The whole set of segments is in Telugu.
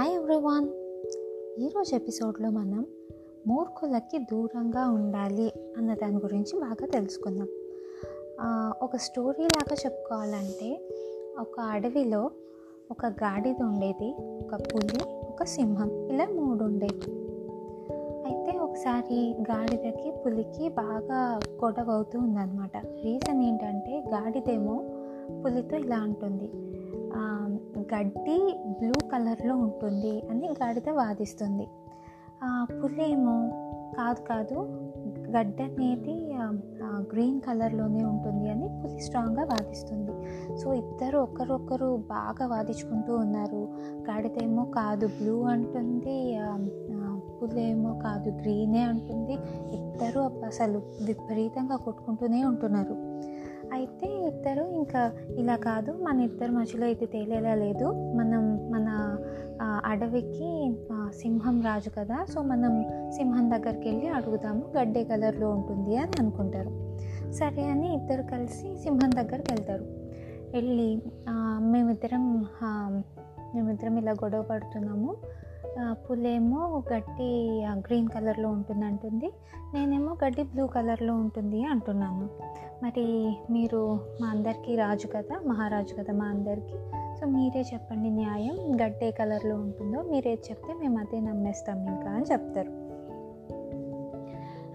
ఎవ్రీవాన్ ఈరోజు ఎపిసోడ్లో మనం మూర్ఖులకి దూరంగా ఉండాలి అన్న దాని గురించి బాగా తెలుసుకుందాం. ఒక స్టోరీ లాగా చెప్పుకోవాలంటే ఒక అడవిలో ఒక గాడిద ఉండేది ఒక పులి ఒక సింహం ఇలా మూడు ఉండేవి. అయితే ఒకసారి గాడిదకి పులికి బాగా గొడవ అవుతూ ఉందన్నమాట. రీజన్ ఏంటంటే గాడిదేమో పులితో ఇలా అంటుంది. గడ్డి బ్లూ కలర్లో ఉంటుంది అని గాడిద వాదిస్తుంది. పులేమో పులి ఏమో కాదు కాదు గడ్డ అనేది గ్రీన్ కలర్లోనే ఉంటుంది అని పులి స్ట్రాంగ్గా వాదిస్తుంది. సో ఇద్దరు ఒకరొకరు బాగా వాదించుకుంటూ ఉన్నారు. గాడిదేమో కాదు బ్లూ అంటుంది పులేమో కాదు గ్రీనే అంటుంది. ఇద్దరు అసలు విపరీతంగా కొట్టుకుంటూనే ఉంటున్నారు. అయితే ఇద్దరు ఇంకా ఇలా కాదు మన ఇద్దరి మధ్యలో ఇది తేలేలా లేదు. మనం మన అడవికి సింహం రాజు కదా సో మనం సింహం దగ్గరికి వెళ్ళి అడుగుదాము గడ్డే కలర్లో ఉంటుంది అని అనుకుంటారు. సరే అని ఇద్దరు కలిసి సింహం దగ్గరికి వెళ్తారు వెళ్ళి మేమిద్దరం మేమిద్దరం ఇలా గొడవ పడుతున్నాము. పులేమో గడ్డి గ్రీన్ కలర్లో ఉంటుంది అంటుంది నేనేమో గడ్డి బ్లూ కలర్లో ఉంటుంది అంటున్నాను. మరి మీరు మా అందరికీ రాజు కదా మహారాజు కదా మా అందరికీ? సో మీరే చెప్పండి న్యాయం గడ్డే కలర్లో ఉంటుందో మీరేది చెప్తే మేము అదే నమ్మేస్తాం ఇంకా అని చెప్తారు.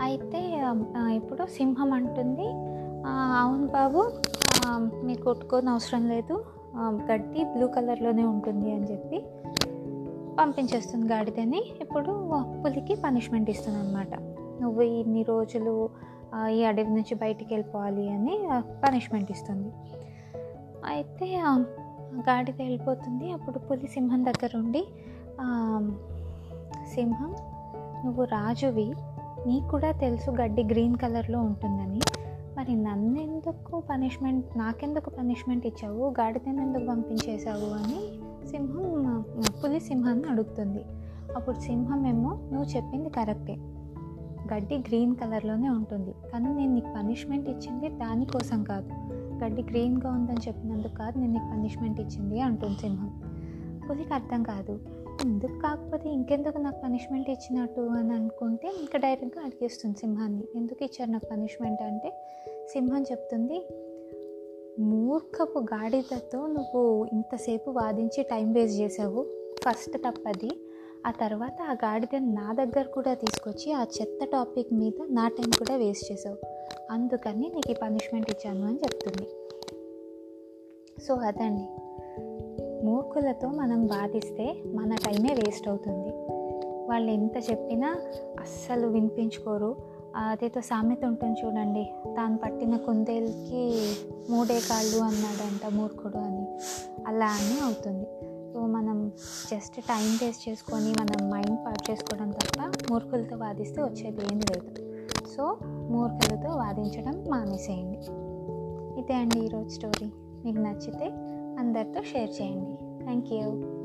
అయితే ఇప్పుడు సింహం అంటుంది. అవును బాబు మీరు కొట్టుకోని అవసరం లేదు. గడ్డి బ్లూ కలర్లోనే ఉంటుంది అని చెప్పి. పంపించేస్తుంది గాడిదని. ఇప్పుడు పులికి పనిష్మెంట్ ఇస్తుంది అనమాట నువ్వు ఇన్ని రోజులు ఈ అడవి నుంచి బయటికి వెళ్ళిపోవాలి అని పనిష్మెంట్ ఇస్తుంది. అయితే గాడిద వెళ్ళిపోతుంది. అప్పుడు పులి సింహం దగ్గర ఉండి సింహం నువ్వు రాజువి నీకు కూడా తెలుసు గడ్డి గ్రీన్ కలర్లో ఉంటుందని. మరి నన్ను ఎందుకు పనిష్మెంట్ నాకెందుకు పనిష్మెంట్ ఇచ్చావు? గాడిదని ఎందుకు పంపించేశావు అని సింహం పులి సింహాన్ని అడుగుతుంది. అప్పుడు సింహం ఏమో నువ్వు చెప్పింది కరెక్టే. గడ్డి గ్రీన్ కలర్లోనే ఉంటుంది. కానీ నేను నీకు పనిష్మెంట్ ఇచ్చింది దానికోసం కాదు. గడ్డి గ్రీన్గా ఉందని చెప్పినందుకు కాదు నేను నీకు పనిష్మెంట్ ఇచ్చింది అంటుంది సింహం. పులికి అర్థం కాదు. ఎందుకు కాకపోతే ఇంకెందుకు నాకు పనిష్మెంట్ ఇచ్చినట్టు అని అనుకుంటే ఇంకా డైరెక్ట్గా అడిగేస్తుంది సింహాన్ని. ఎందుకు ఇచ్చారు నాకు పనిష్మెంట్ అంటే సింహం చెప్తుంది మూర్ఖపు గాడిదతో నువ్వు ఇంతసేపు వాదించి టైం వేస్ట్ చేసావు. ఫస్ట్ తప్పది ఆ తర్వాత ఆ గాడిదని నా దగ్గర కూడా తీసుకొచ్చి ఆ చెత్త టాపిక్ మీద నా టైం కూడా వేస్ట్ చేసావు. అందుకని నీకు ఈ పనిష్మెంట్ ఇచ్చాను అని చెప్తుంది. సో అదండి. మూర్ఖులతో మనం వాదిస్తే మన టైమే వేస్ట్ అవుతుంది. వాళ్ళు ఎంత చెప్పినా అస్సలు వినిపించుకోరు. అదేదో సామెత ఉంటుంది చూడండి తాను పట్టిన కుందేలుకి మూడే కాళ్ళు అన్నాడంట మూర్ఖుడు అని. అలా అని అవుతుంది. సో మనం జస్ట్ టైం వేస్ట్ చేసుకొని మనం మైండ్ పాడు చేసుకోవడం తప్ప మూర్ఖులతో వాదిస్తే వచ్చేది ఏం లేదు. సో మూర్ఖులతో వాదించడం మానేసేయండి. ఇదే అండి ఈరోజు స్టోరీ మీకు నచ్చితే అందరితో షేర్ చేయండి. Thank you.